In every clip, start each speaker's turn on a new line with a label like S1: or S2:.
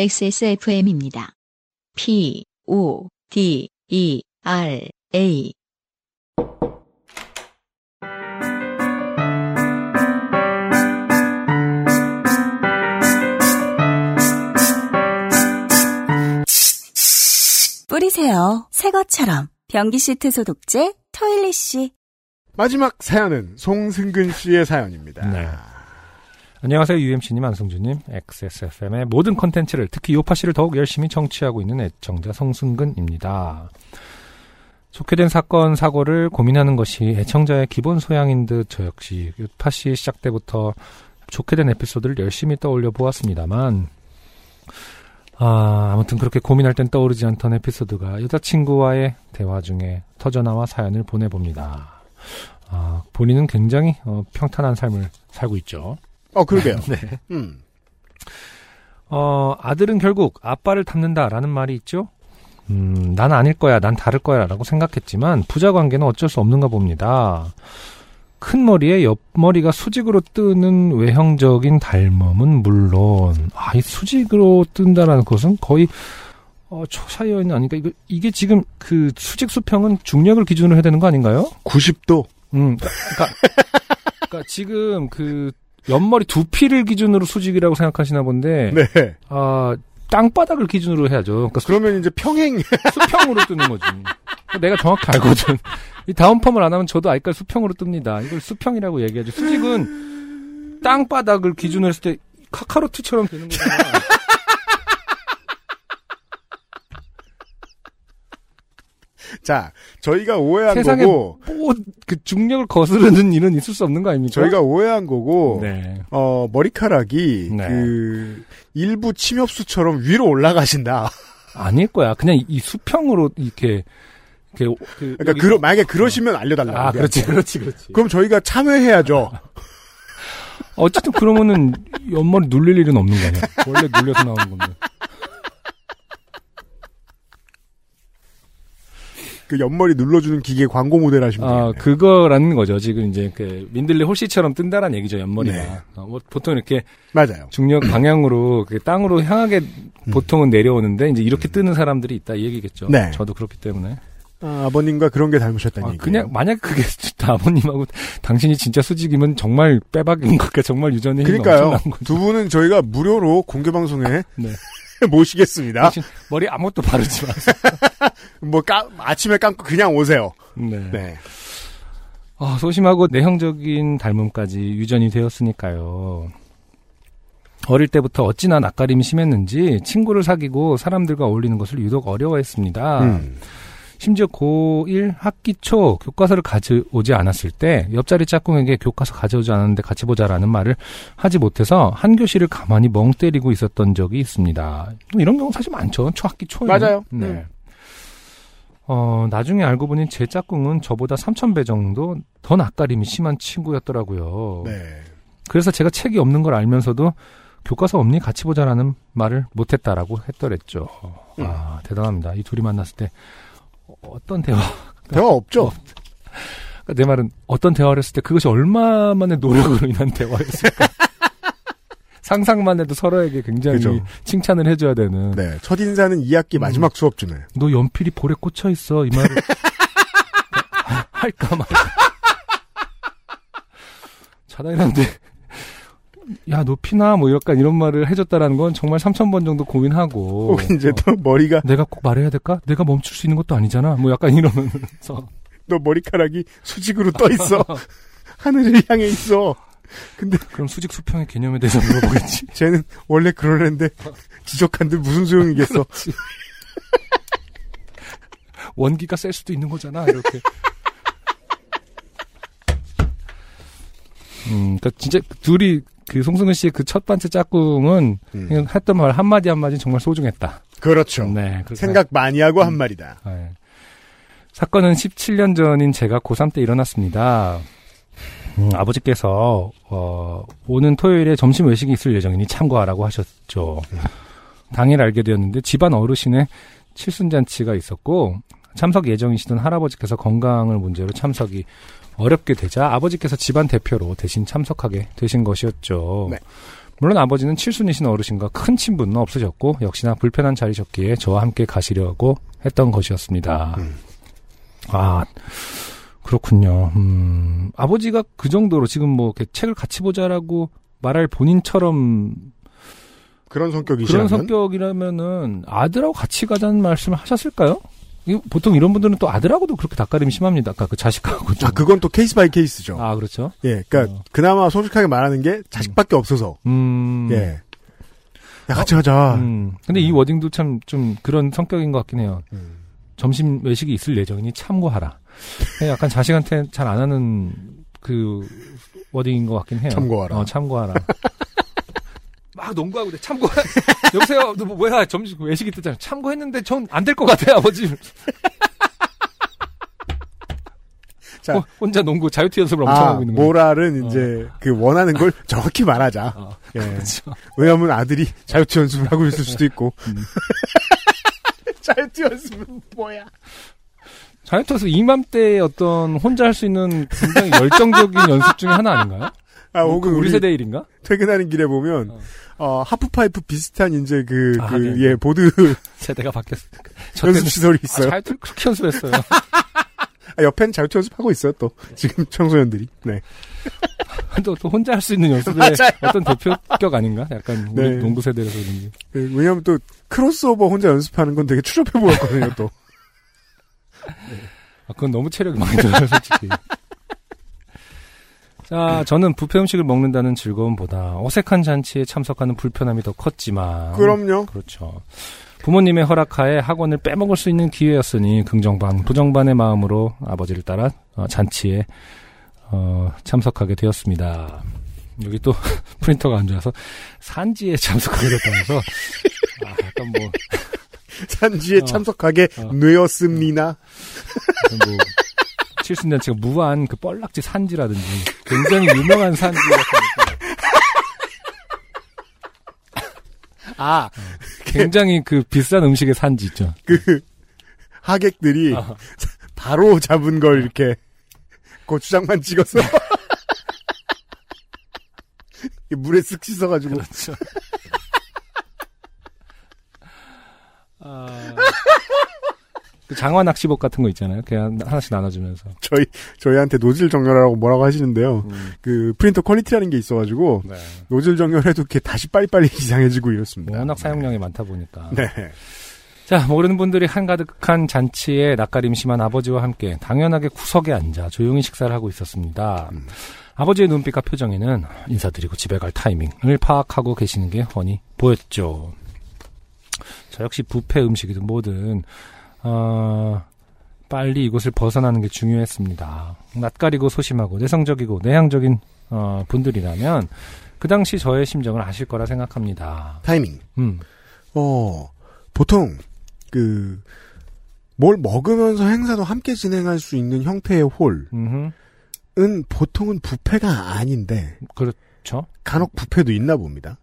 S1: XSFM입니다. P, O, D, E, R, A.
S2: 뿌리세요. 새 것처럼. 변기 시트 소독제 토일리쉬.
S3: 마지막 사연은 송승근 씨의 사연입니다.
S4: 네. 안녕하세요. UMC님, 안승준님. XSFM의 모든 컨텐츠를 특히 요파 씨를 더욱 열심히 청취하고 있는 애청자 송승근입니다. 좋게 된 사건, 사고를 고민하는 것이 애청자의 기본 소양인 듯 저 역시 요파 씨 시작 때부터 좋게 된 에피소드를 열심히 떠올려 보았습니다만, 아, 아무튼 그렇게 고민할 땐 떠오르지 않던 에피소드가 여자친구와의 대화 중에 터져나와 사연을 보내봅니다. 아, 본인은 굉장히 어, 평탄한 삶을 살고 있죠.
S3: 어, 그러게요.
S4: 네.
S3: 음.
S4: 어, 아들은 결국 아빠를 닮는다라는 말이 있죠. 음, 난 아닐 거야, 난 다를 거야 라고 생각했지만 부자 관계는 어쩔 수 없는가 봅니다. 큰 머리에 옆머리가 수직으로 뜨는 외형적인 닮음은 물론, 아, 이 수직으로 뜬다라는 것은 거의 어, 초사연이 아닌가? 이거, 이게 지금 그 수직 수평은 중력을 기준으로 해야 되는 거 아닌가요?
S3: 90도.
S4: 음, 그러니까, 그러니까 지금 그 옆머리 두피를 기준으로 수직이라고 생각하시나 본데,
S3: 네.
S4: 아 땅바닥을 기준으로 해야죠. 그러니까 수,
S3: 그러면 이제 평행.
S4: 수평으로 뜨는 거지. 내가 정확히 알거든. 이 다운 펌을 안 하면 저도 아이까 수평으로 뜹니다. 이걸 수평이라고 얘기하죠. 수직은 땅바닥을 기준으로 했을 때 카카로트처럼 되는 거잖아.
S3: 자, 저희가 오해한
S4: 세상에
S3: 거고,
S4: 뭐그 중력을 거스르는 일은 있을 수 없는 거 아닙니까?
S3: 저희가 오해한 거고,
S4: 네.
S3: 어, 머리카락이,
S4: 네.
S3: 그, 일부 침엽수처럼 위로 올라가신다.
S4: 아닐 거야. 그냥 이, 이 수평으로 이렇게 이렇게 그
S3: 그러니까, 그러, 만약에 그러시면 알려달라고.
S4: 아 그렇지 그렇지 그렇지.
S3: 그럼 저희가 참여해야죠.
S4: 어쨌든 그러면은 옆머리 눌릴 일은 없는 거 아니야? 원래 눌려서 나오는 건데.
S3: 그 옆머리 눌러주는 기계 광고 모델 하시면
S4: 아
S3: 되겠네요.
S4: 그거라는 거죠. 지금 이제 그 민들레 홀씨처럼 뜬다란 얘기죠. 옆머리가.
S3: 네.
S4: 어, 뭐 보통 이렇게
S3: 맞아요.
S4: 중력 방향으로 그 땅으로 향하게 보통은 내려오는데 이제 이렇게 뜨는 사람들이 있다 이 얘기겠죠.
S3: 음. 네.
S4: 저도 그렇기 때문에.
S3: 아, 버님과 그런 게 닮으셨다는
S4: 아,
S3: 얘기예요.
S4: 그냥 만약 그게 진짜 아버님하고 당신이 진짜 수직이면 정말 빼박인 거니까 정말 유전이
S3: 그러니까요.
S4: 엄청난 거죠.
S3: 두 분은 저희가 무료로 공개 방송에
S4: 네.
S3: 모시겠습니다.
S4: 대신 머리 아무것도 바르지 마세요.
S3: 뭐 까, 아침에 감고 그냥 오세요.
S4: 네.
S3: 네.
S4: 아, 소심하고 내형적인 닮음까지 유전이 되었으니까요. 어릴 때부터 어찌나 낯가림이 심했는지 친구를 사귀고 사람들과 어울리는 것을 유독 어려워했습니다.
S3: 음.
S4: 심지어 고1 학기 초 교과서를 가져오지 않았을 때 옆자리 짝꿍에게 교과서 가져오지 않았는데 같이 보자라는 말을 하지 못해서 한 교실을 가만히 멍 때리고 있었던 적이 있습니다. 이런 경우 사실 많죠. 초학기 초에.
S3: 맞아요.
S4: 네.
S3: 음.
S4: 어, 나중에 알고 보니 제 짝꿍은 저보다 3,000배 정도 더 낯가림이 심한 친구였더라고요.
S3: 네.
S4: 그래서 제가 책이 없는 걸 알면서도 교과서 없니 같이 보자라는 말을 못했다라고 했더랬죠.
S3: 음.
S4: 아, 대단합니다. 이 둘이 만났을 때 어떤 대화,
S3: 대화 없죠?
S4: 어. 그러니까 내 말은 어떤 대화를 했을 때 그것이 얼마만의 노력으로 인한 대화였을까. 상상만 해도 서로에게 굉장히
S3: 그죠.
S4: 칭찬을 해줘야 되는.
S3: 네. 첫 인사는 2학기 마지막 수업쯤에.
S4: 너 연필이 볼에 꽂혀 있어 이 말을 할까 말까. 자다 일어났는데 야너 피나 뭐 약간 이런 말을 해줬다라는 건 정말 3천 번 정도 고민하고
S3: 혹은 이제
S4: 어,
S3: 또 머리가,
S4: 내가 꼭 말해야 될까? 내가 멈출 수 있는 것도 아니잖아. 뭐 약간 이러면서
S3: 너 머리카락이 수직으로 떠 있어. 하늘을 향해 있어. 근데
S4: 그럼 수직 수평의 개념에 대해서 물어보겠지.
S3: 쟤는 원래 그러는데 지적한데 무슨 소용이겠어.
S4: 원기가 셀 수도 있는 거잖아. 이렇게. 음, 그니까 진짜 둘이 그 송승은 씨의 그 첫 번째 짝꿍은
S3: 음.
S4: 했던 말 한마디 한마디 정말 소중했다.
S3: 그렇죠.
S4: 네.
S3: 생각 많이 하고 한 말이다.
S4: 네. 사건은 17년 전인 제가 고3 때 일어났습니다. 음, 아버지께서 어, 오는 토요일에 점심 외식이 있을 예정이니 참고하라고 하셨죠. 당일 알게 되었는데 집안 어르신의 칠순잔치가 있었고 참석 예정이시던 할아버지께서 건강을 문제로 참석이 어렵게 되자 아버지께서 집안 대표로 대신 참석하게 되신 것이었죠.
S3: 네.
S4: 물론 아버지는 칠순이신 어르신과 큰 친분은 없으셨고 역시나 불편한 자리셨기에 저와 함께 가시려고 했던 것이었습니다.
S3: 음.
S4: 아 그렇군요. 음, 아버지가 그 정도로 지금 뭐 이렇게 책을 같이 보자라고 말할 본인처럼
S3: 그런 성격이시라면
S4: 그런 성격이라면은 아들하고 같이 가자는 말씀을 하셨을까요? 보통 이런 분들은 또 아들하고도 그렇게 낯가림이 심합니다. 아까 그 자식하고 좀.
S3: 아 그건 또 case by case죠.
S4: 아, 그렇죠.
S3: 예, 그러니까
S4: 어.
S3: 그나마 솔직하게 말하는 게 자식밖에 없어서
S4: 음.
S3: 예. 야 같이 가자.
S4: 음. 근데 이 워딩도 참 좀 그런 성격인 것 같긴 해요.
S3: 음.
S4: 점심 외식이 있을 예정이니 참고하라. 약간 자식한테 잘 안 하는 그 워딩인 것 같긴 해요.
S3: 참고하라.
S4: 어, 참고하라. 막 농구하고 돼. 참고하라. 여보세요. 너 뭐- 뭐야? 점심 외식이 뜨잖아. 참고했는데 전 안 될 것 같아요, 아버지.
S3: 자.
S4: 어, 혼자 농구 자유투 연습을 엄청
S3: 아,
S4: 하고 있는 거예요.
S3: 모랄은 이제 그 원하는 걸 정확히 말하자.
S4: 어,
S3: 예.
S4: 그렇죠.
S3: 왜냐하면 아들이 자유투 연습을 하고 있을 수도 있고.
S4: 음.
S3: 자유투 연습은 뭐야?
S4: 자유투에서 이맘때 어떤 혼자 할 수 있는 굉장히 열정적인 연습 중에 하나 아닌가요?
S3: 아, 혹은
S4: 우리
S3: 우리
S4: 세대 일인가?
S3: 퇴근하는 길에 보면
S4: 어.
S3: 어, 하프파이프 비슷한 이제 그,
S4: 아,
S3: 그,
S4: 네.
S3: 예, 보드
S4: 세대가 바뀌었으니까. 저
S3: 연습
S4: 때는
S3: 시설이
S4: 아,
S3: 있어요.
S4: 자유투를 그렇게 연습했어요.
S3: 아, 옆엔 자유투 연습하고 있어요, 또. 지금 청소년들이. 네.
S4: 또, 또 혼자 할 수 있는 연습의. 어떤 대표격 아닌가? 약간 우리
S3: 네.
S4: 농구 세대라서 그런지.
S3: 그, 왜냐면 또, 크로스오버 혼자 연습하는 건 되게 추접해 보였거든요, 또.
S4: 아, 그건 너무 체력이 많이 들어요, 솔직히. 자, 저는 부페 음식을 먹는다는 즐거움보다 어색한 잔치에 참석하는 불편함이 더 컸지만.
S3: 그럼요.
S4: 그렇죠. 부모님의 허락하에 학원을 빼먹을 수 있는 기회였으니 긍정반, 부정반의 마음으로 아버지를 따라 어, 잔치에 어, 참석하게 되었습니다. 여기 또 프린터가 안 좋아서 산지에 참석하게 됐다면서 아, 약간 뭐,
S3: 산지에
S4: 어.
S3: 참석하게
S4: 어.
S3: 뇌었습니다.
S4: 뭐 칠순잔치가 무한 그 뻘락지 산지라든지 굉장히 유명한 산지 같은 느낌.
S3: 아,
S4: 굉장히 그 비싼 음식의 산지 있죠.
S3: 그, 하객들이
S4: 어.
S3: 바로 잡은 걸 이렇게 고추장만 찍어서 물에 쓱 씻어가지고
S4: 그렇죠. 아, 그 장화 낚시복 같은 거 있잖아요. 그냥 하나씩 나눠주면서.
S3: 저희 저희한테 노즐 정렬하라고 뭐라고 하시는데요.
S4: 음,
S3: 그 프린터 quality라는 게 있어가지고
S4: 네.
S3: 노즐 정렬해도 이렇게 다시 빨리빨리 이상해지고 이렇습니다.
S4: 워낙 사용량이 많다 보니까.
S3: 네.
S4: 자, 모르는 분들이 한가득한 잔치에 낯가림 심한 아버지와 함께 당연하게 구석에 앉아 조용히 식사를 하고 있었습니다.
S3: 음.
S4: 아버지의 눈빛과 표정에는 인사드리고 집에 갈 타이밍을 파악하고 계시는 게 훤히 보였죠. 저 역시 부페 음식이든 뭐든 어, 빨리 이곳을 벗어나는 게 중요했습니다. 낯가리고 소심하고 내성적이고 내향적인 어, 분들이라면 그 당시 저의 심정을 아실 거라 생각합니다.
S3: 타이밍.
S4: 음,
S3: 어 보통 그 뭘 먹으면서 행사도 함께 진행할 수 있는 형태의 홀은
S4: 음흠.
S3: 보통은 부페가 아닌데
S4: 그렇죠.
S3: 간혹 부페도 있나 봅니다.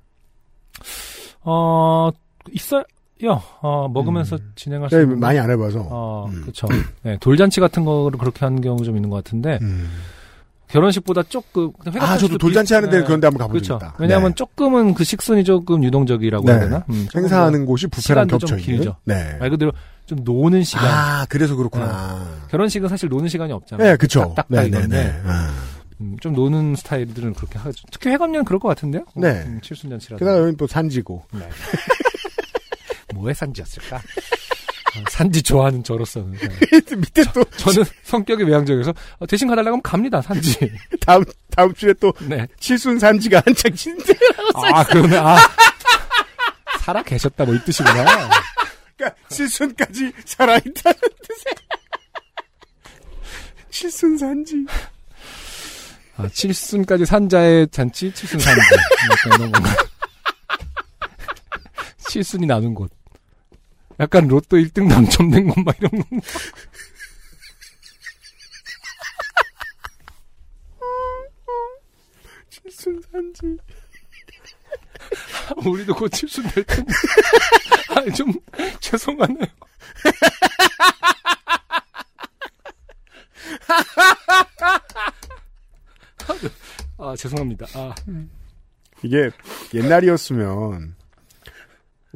S4: 어, 있어요. 어, 먹으면서 진행할 수
S3: 네,
S4: 있는.
S3: 많이 안 해봐서.
S4: 어,
S3: 음.
S4: 그렇죠. 네, 돌잔치 같은 거를 그렇게 하는 경우 좀 있는 것 같은데
S3: 음.
S4: 결혼식보다 조금
S3: 아, 저도 돌잔치
S4: 비슷-
S3: 하는 데는
S4: 네,
S3: 그런 데 한번
S4: 그렇죠.
S3: 있다.
S4: 왜냐하면
S3: 네.
S4: 조금은 그 식순이 조금 유동적이라고
S3: 네.
S4: 해야 되나? 음,
S3: 행사하는 곳이 부페랑
S4: 시간도 좀
S3: 겹쳐 있는.
S4: 길죠.
S3: 네.
S4: 말 그대로 좀 노는 시간.
S3: 아, 그래서 그렇구나.
S4: 결혼식은 사실 노는 시간이 없잖아요.
S3: 네, 그쵸.
S4: 딱딱
S3: 네, 네,
S4: 이건데
S3: 네. 아.
S4: 음, 좀 노는 스타일들은 그렇게 하죠. 특히 회감년 그럴 것 같은데요?
S3: 네.
S4: 음, 칠순잔치라든지.
S3: 게다가 여기 또 산지고.
S4: 네. 뭐의 산지였을까? 어, 산지 좋아하는 저로서는. 네.
S3: 밑에 또
S4: 저는 성격이 외향적이어서 어, 대신 가달라고 하면 갑니다, 산지.
S3: 다음, 다음 주에 또
S4: 네.
S3: 칠순 산지가 한창 친데.
S4: 아, 그러네. 아. 살아 계셨다, 뭐 이 뜻이구나.
S3: 그러니까 칠순까지 살아있다는 뜻에. 칠순 산지.
S4: 아, 칠순까지 산자의 잔치, 칠순 산지. 약간 이런 건가. 칠순이 나눈 곳. 약간 로또 1등 당첨된 곳, 막 이런 거.
S3: 칠순 산지.
S4: 우리도 곧 칠순 될 텐데. 아, 좀, 죄송하네요. 아, 죄송합니다. 아,
S3: 이게 옛날이었으면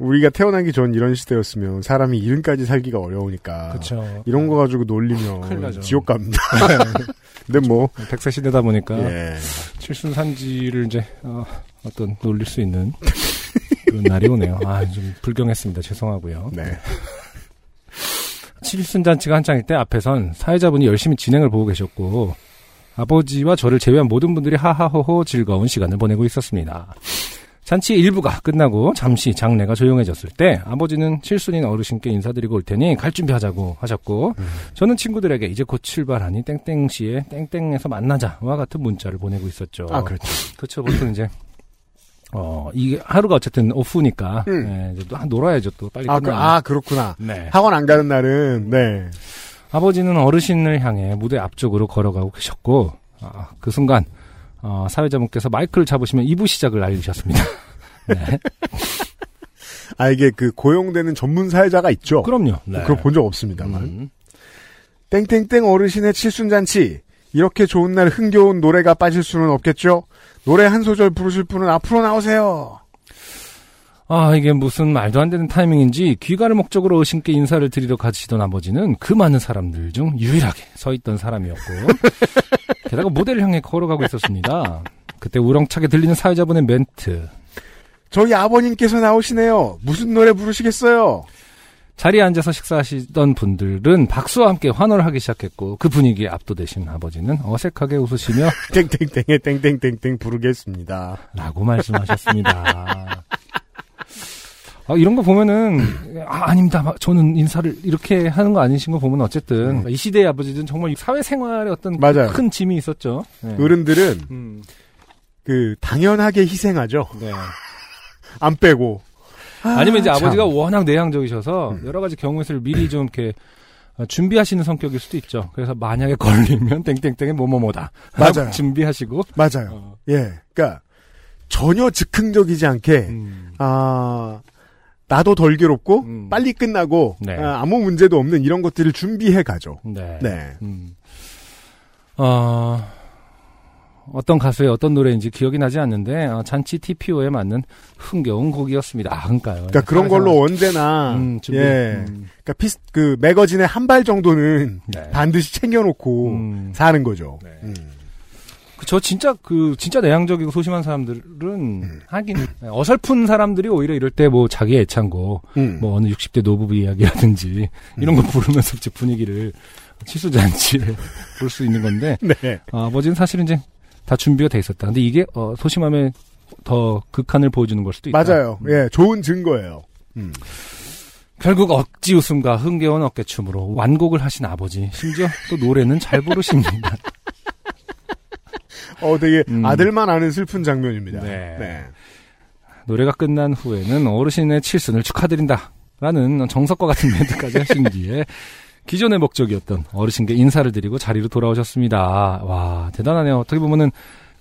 S3: 우리가 태어나기 전 이런 시대였으면 사람이 이름까지 살기가 어려우니까
S4: 그렇죠.
S3: 이런 거 가지고 놀리면. 지옥 갑니다. 근데 뭐
S4: 백세 시대다 보니까
S3: 예.
S4: 칠순산지를 이제 어, 떤 놀릴 수 있는 그런 날이 오네요. 아, 좀 불경했습니다. 죄송하고요.
S3: 네.
S4: 칠순잔치가 한창일 때 앞에선 사회자분이 열심히 진행을 보고 계셨고 아버지와 저를 제외한 모든 분들이 하하호호 즐거운 시간을 보내고 있었습니다. 잔치 일부가 끝나고 잠시 장례가 조용해졌을 때 아버지는 칠순인 어르신께 인사드리고 올 테니 갈 준비하자고 하셨고 저는 친구들에게 이제 곧 출발하니 땡땡 시에 땡땡에서 만나자와 같은 문자를 보내고 있었죠.
S3: 아 그렇죠.
S4: 그렇죠. 보통 이제 어 이게 하루가 어쨌든 오프니까
S3: 음.
S4: 예, 이제 또 한- 놀아야죠. 또 빨리
S3: 아, 그,
S4: 끝나면.
S3: 아 그렇구나.
S4: 네.
S3: 학원 안 가는 날은 네.
S4: 아버지는 어르신을 향해 무대 앞쪽으로 걸어가고 계셨고 아, 그 순간 어, 사회자분께서 마이크를 잡으시면 2부 시작을 알리셨습니다. 네.
S3: 아 이게 그 고용되는 전문 사회자가 있죠.
S4: 그럼요. 네.
S3: 그걸 본 적 없습니다만.
S4: 음.
S3: 땡땡땡 어르신의 칠순잔치. 이렇게 좋은 날 흥겨운 노래가 빠질 수는 없겠죠? 노래 한 소절 부르실 분은 앞으로 나오세요.
S4: 아 이게 무슨 말도 안 되는 타이밍인지 귀가를 목적으로 어르신께 인사를 드리러 가시던 아버지는 그 많은 사람들 중 유일하게 서 있던 사람이었고 게다가 무대를 향해 걸어가고 있었습니다. 그때 우렁차게 들리는 사회자분의 멘트
S3: 저희 아버님께서 나오시네요. 무슨 노래 부르시겠어요?
S4: 자리에 앉아서 식사하시던 분들은 박수와 함께 환호를 하기 시작했고 그 분위기에 압도되신 아버지는 어색하게 웃으시며
S3: 땡땡땡에 땡땡땡땡 부르겠습니다.
S4: 라고 말씀하셨습니다. 아, 이런 거 보면은 아, 아닙니다. 막 저는 인사를 이렇게 하는 거 아니신 거 보면 어쨌든 이 시대의 아버지는 정말 사회생활에 어떤
S3: 음. 맞아요.
S4: 큰 짐이 있었죠. 네.
S3: 어른들은
S4: 음,
S3: 그 당연하게 희생하죠.
S4: 네.
S3: 안 빼고.
S4: 아 니면 이제
S3: 참.
S4: 아버지가 워낙 내향적이셔서
S3: 음.
S4: 여러 가지 경우를 미리 좀 이렇게 어, 준비하시는 성격일 수도 있죠. 그래서 만약에 걸리면 땡땡땡의 뭐뭐뭐다.
S3: 맞아요.
S4: 준비하시고
S3: 맞아요.
S4: 어,
S3: 예. 그러니까 전혀 즉흥적이지 않게
S4: 음,
S3: 아 나도 덜 괴롭고
S4: 음.
S3: 빨리 끝나고
S4: 네.
S3: 아, 아무 문제도 없는 이런 것들을 준비해 가죠.
S4: 네.
S3: 네.
S4: 음. 어, 어떤 가수의 어떤 노래인지 기억이 나지 않는데 어, 잔치 TPO에 맞는 흥겨운 곡이었습니다. 아, 그러니까요.
S3: 그러니까 그런 걸로 언제나
S4: 음.
S3: 예.
S4: 음,
S3: 그러니까 피스 그 magazine의 한 발 정도는
S4: 네.
S3: 반드시 챙겨놓고
S4: 음.
S3: 사는 거죠.
S4: 네.
S3: 음.
S4: 그저 진짜 그 진짜 내향적이고 소심한 사람들은 하긴 어설픈 사람들이 오히려 이럴 때 뭐 자기 애창곡
S3: 음.
S4: 뭐 어느 60대 노부부 이야기라든지 이런 거 부르면서 이제 분위기를 치수잔치에 볼 수 있는 건데
S3: 네.
S4: 아, 아버지는 사실은 이제 다 준비가 돼 있었다. 근데 이게 어, 소심함에 더 극한을 보여주는 걸 수도 있다.
S3: 맞아요.
S4: 음.
S3: 예, 좋은 증거예요. 음.
S4: 결국 억지 웃음과 흥겨운 어깨춤으로 완곡을 하신 아버지. 심지어 또 노래는 잘 부르십니다.
S3: 어, 되게
S4: 음.
S3: 아들만 아는 슬픈 장면입니다.
S4: 네. 노래가 끝난 후에는 어르신의 칠순을 축하드린다. 라는 정석과 같은 멘트까지 하신 뒤에 기존의 목적이었던 어르신께 인사를 드리고 자리로 돌아오셨습니다. 와, 대단하네요. 어떻게 보면은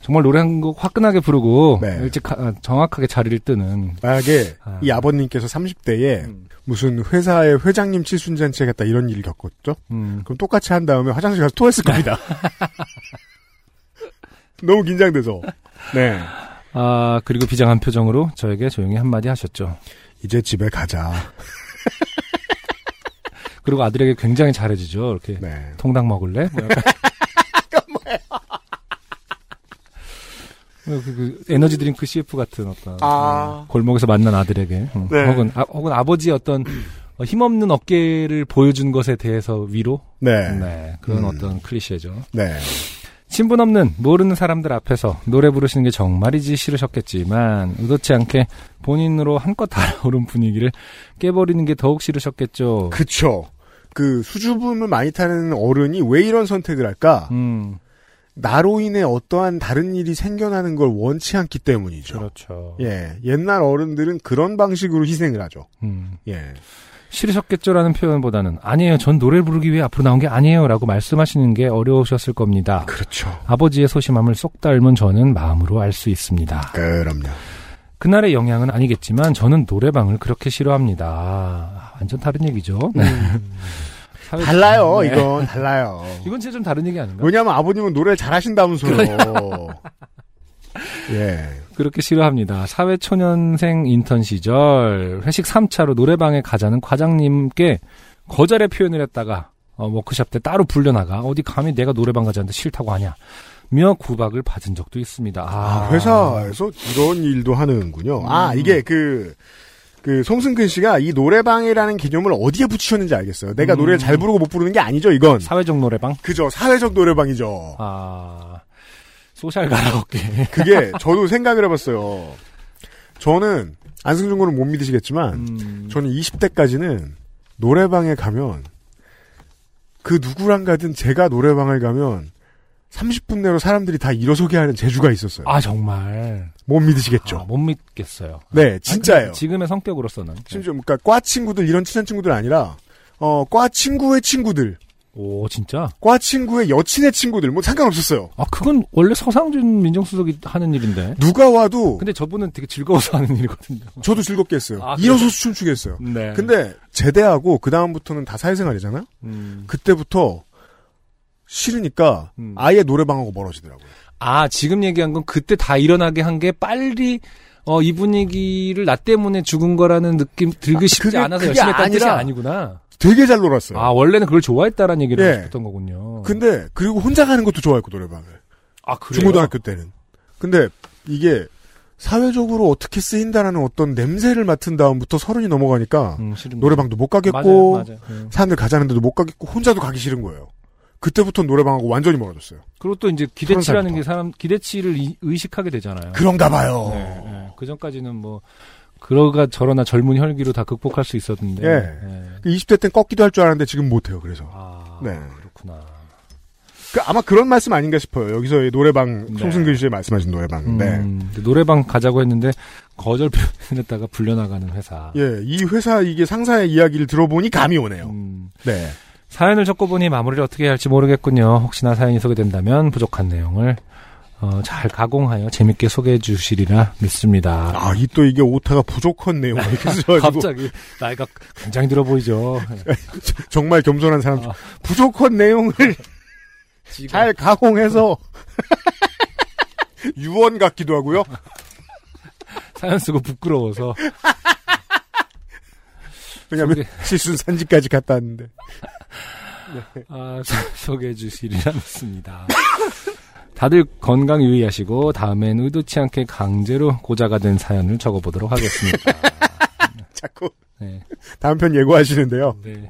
S4: 정말 노래 한 곡 화끈하게 부르고
S3: 네.
S4: 일찍 가- 아, 정확하게 자리를 뜨는
S3: 만약에
S4: 아.
S3: 이 아버님께서 30대에
S4: 음.
S3: 무슨 회사의 회장님 칠순잔치에 갔다 이런 일을 겪었죠?
S4: 음,
S3: 그럼 똑같이 한 다음에 화장실 가서 토했을 겁니다. 너무 긴장돼서. 네.
S4: 아, 그리고 비장한 표정으로 저에게 조용히 한마디 하셨죠.
S3: 이제 집에 가자.
S4: 그리고 아들에게 굉장히 잘해주죠. 이렇게
S3: 네.
S4: 통닭 먹을래? 뭐 약간. 그, 그 에너지 드링크 CF 같은 어떤
S3: 아.
S4: 음, 골목에서 만난 아들에게 음,
S3: 네.
S4: 혹은 아, 혹은 아버지의 어떤 어, 힘없는 어깨를 보여준 것에 대해서 위로
S3: 네.
S4: 네, 그런
S3: 음.
S4: 어떤 클리셰죠.
S3: 네.
S4: 친분 없는 모르는 사람들 앞에서 노래 부르시는 게 정말이지 싫으셨겠지만 의도치 않게 본인으로 한껏 달아오른 분위기를 깨버리는 게 더욱 싫으셨겠죠.
S3: 그쵸. 그 수줍음을 많이 타는 어른이 왜 이런 선택을 할까?
S4: 음,
S3: 나로 인해 어떠한 다른 일이 생겨나는 걸 원치 않기 때문이죠.
S4: 그렇죠.
S3: 예. 옛날 어른들은 그런 방식으로 희생을 하죠.
S4: 음.
S3: 예.
S4: 싫으셨겠죠라는 표현보다는 아니에요. 전 노래 부르기 위해 앞으로 나온 게 아니에요라고 말씀하시는 게 어려우셨을 겁니다.
S3: 그렇죠.
S4: 아버지의 소심함을 쏙 닮은 저는 마음으로 알 수 있습니다.
S3: 그럼요.
S4: 그날의 영향은 아니겠지만 저는 노래방을 그렇게 싫어합니다. 아, 완전 다른 얘기죠. 네. 사회-
S3: 달라요,
S4: 네.
S3: 이건. 달라요.
S4: 이건 진짜 좀 다른 얘기 아닌가?
S3: 왜냐하면 아버님은 노래를 잘하신다면서요. 예.
S4: 그렇게 싫어합니다. 사회초년생 인턴 시절 회식 3차로 노래방에 가자는 과장님께 거절의 표현을 했다가 어, 워크숍 때 따로 불려나가 어디 감히 내가 노래방 가자는데 싫다고 하냐 며 구박을 받은 적도 있습니다.
S3: 아, 회사에서 이런 일도 하는군요. 아,
S4: 음.
S3: 이게 그, 그, 송승근 씨가 이 노래방이라는 개념을 어디에 붙이셨는지 알겠어요. 내가
S4: 음.
S3: 노래를 잘 부르고 못 부르는 게 아니죠, 이건.
S4: 사회적 노래방?
S3: 그죠. 사회적 노래방이죠.
S4: 아 소셜 가라오케.
S3: 그게 저도 생각을 해봤어요. 저는 안승준 군은 못 믿으시겠지만
S4: 음,
S3: 저는 20대까지는 노래방에 가면 그 누구랑 가든 제가 노래방을 가면 30분 내로 사람들이 다 일어서게 하는 재주가 있었어요.
S4: 아 정말
S3: 못 믿으시겠죠?
S4: 아, 못 믿겠어요.
S3: 네, 진짜예요.
S4: 아니, 지금의 성격으로서는
S3: 심지어 그러니까 과 친구들 이런 친한 친구들 아니라 어, 과 친구의 친구들,
S4: 오 진짜?
S3: 과 친구의 여친의 친구들 뭐 상관없었어요.
S4: 아 그건 원래 서상준 민정수석이 하는 일인데.
S3: 누가 와도
S4: 근데 저분은 되게 즐거워서 하는 일이거든요.
S3: 저도 즐겁게 했어요.
S4: 아,
S3: 일어서 춤추게 했어요.
S4: 네.
S3: 근데 제대하고 그 다음부터는 다 사회생활이잖아요.
S4: 음.
S3: 그때부터 싫으니까
S4: 음.
S3: 아예 노래방하고 멀어지더라고요.
S4: 아 지금 얘기한 건 그때 다 일어나게 한 게 빨리 어, 이 분위기를 나 때문에 죽은 거라는 느낌 들기
S3: 아,
S4: 쉽지
S3: 그게-
S4: 않아서 열심히 했다는 뜻이
S3: 아니라
S4: 아니구나.
S3: 되게 잘 놀았어요.
S4: 아 원래는 그걸 좋아했다라는 얘기를
S3: 예.
S4: 싶었던 거군요.
S3: 근데 그리고 혼자 가는 것도 좋아했고 노래방을
S4: 아 그래요?
S3: 중고등학교 때는. 근데 이게 사회적으로 어떻게 쓰인다라는 어떤 냄새를 맡은 다음부터 서른이 넘어가니까
S4: 음,
S3: 노래방도 못 가겠고
S4: 맞아요, 맞아요. 음.
S3: 사람들 가자는 데도 못 가겠고 혼자도 가기 싫은 거예요. 그때부터 노래방하고 완전히 멀어졌어요.
S4: 그리고 또 이제 기대치라는. 게 사람 기대치를 이- 의식하게 되잖아요.
S3: 그런가 봐요.
S4: 네, 네. 그 전까지는 뭐 그러가 저러나 젊은 혈기로 다 극복할 수 있었는데.
S3: 예.
S4: 네.
S3: 20대 땐 꺾기도 할 줄 알았는데 지금 못해요. 그래서
S4: 아
S3: 네.
S4: 그렇구나.
S3: 그 아마 그런 말씀 아닌가 싶어요. 여기서 이 노래방
S4: 네.
S3: 송승근 씨의 말씀하신 노래방. 네.
S4: 음, 그 노래방 가자고 했는데 거절 표현했다가 불려나가는 회사.
S3: 예, 이 회사 이게 상사의 이야기를 들어보니 감이 오네요.
S4: 음,
S3: 네.
S4: 사연을 적고 보니 마무리를 어떻게 해야 할지 모르겠군요. 혹시나 사연이 소개된다면 부족한 내용을 어, 잘 가공하여 재밌게 소개해 주시리라 믿습니다.
S3: 아, 이 또 이게 오타가 부족한 내용 이렇게 써가지고
S4: 갑자기 나이가 굉장히 들어 보이죠.
S3: 정말 겸손한 사람
S4: 아.
S3: 부족한 내용을 잘 가공해서 유언 같기도 하고요.
S4: 사연 쓰고 부끄러워서
S3: 왜냐하면
S4: 소개-
S3: 실순 산지까지 갔다 왔는데.
S4: 아, 소개해 주시리라 믿습니다. 다들 건강 유의하시고 다음엔 의도치 않게 강제로 고자가 된 사연을 적어보도록 하겠습니다.
S3: 자꾸
S4: 네,
S3: 다음 편 예고하시는데요.
S4: 네.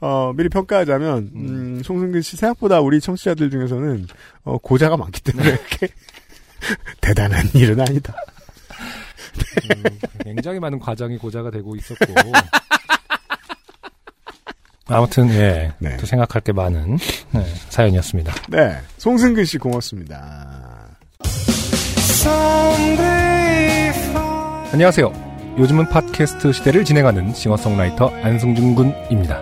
S3: 어, 미리 평가하자면 음, 송승근 씨 생각보다 우리 청취자들 중에서는 어, 고자가 많기 때문에 이렇게 대단한 일은 아니다.
S4: 음, 굉장히 많은 과정이 고자가 되고 있었고 아무튼 예,
S3: 네.
S4: 또 생각할 게 많은 네, 사연이었습니다.
S3: 네, 송승근 씨 고맙습니다.
S4: 안녕하세요. 요즘은 팟캐스트 시대를 진행하는 싱어송라이터 안승준 군입니다.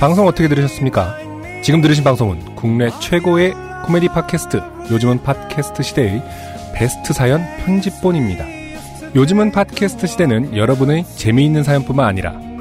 S4: 방송 어떻게 들으셨습니까? 지금 들으신 방송은 국내 최고의 코미디 팟캐스트 요즘은 팟캐스트 시대의 베스트 사연 편집본입니다. 요즘은 팟캐스트 시대는 여러분의 재미있는 사연뿐만 아니라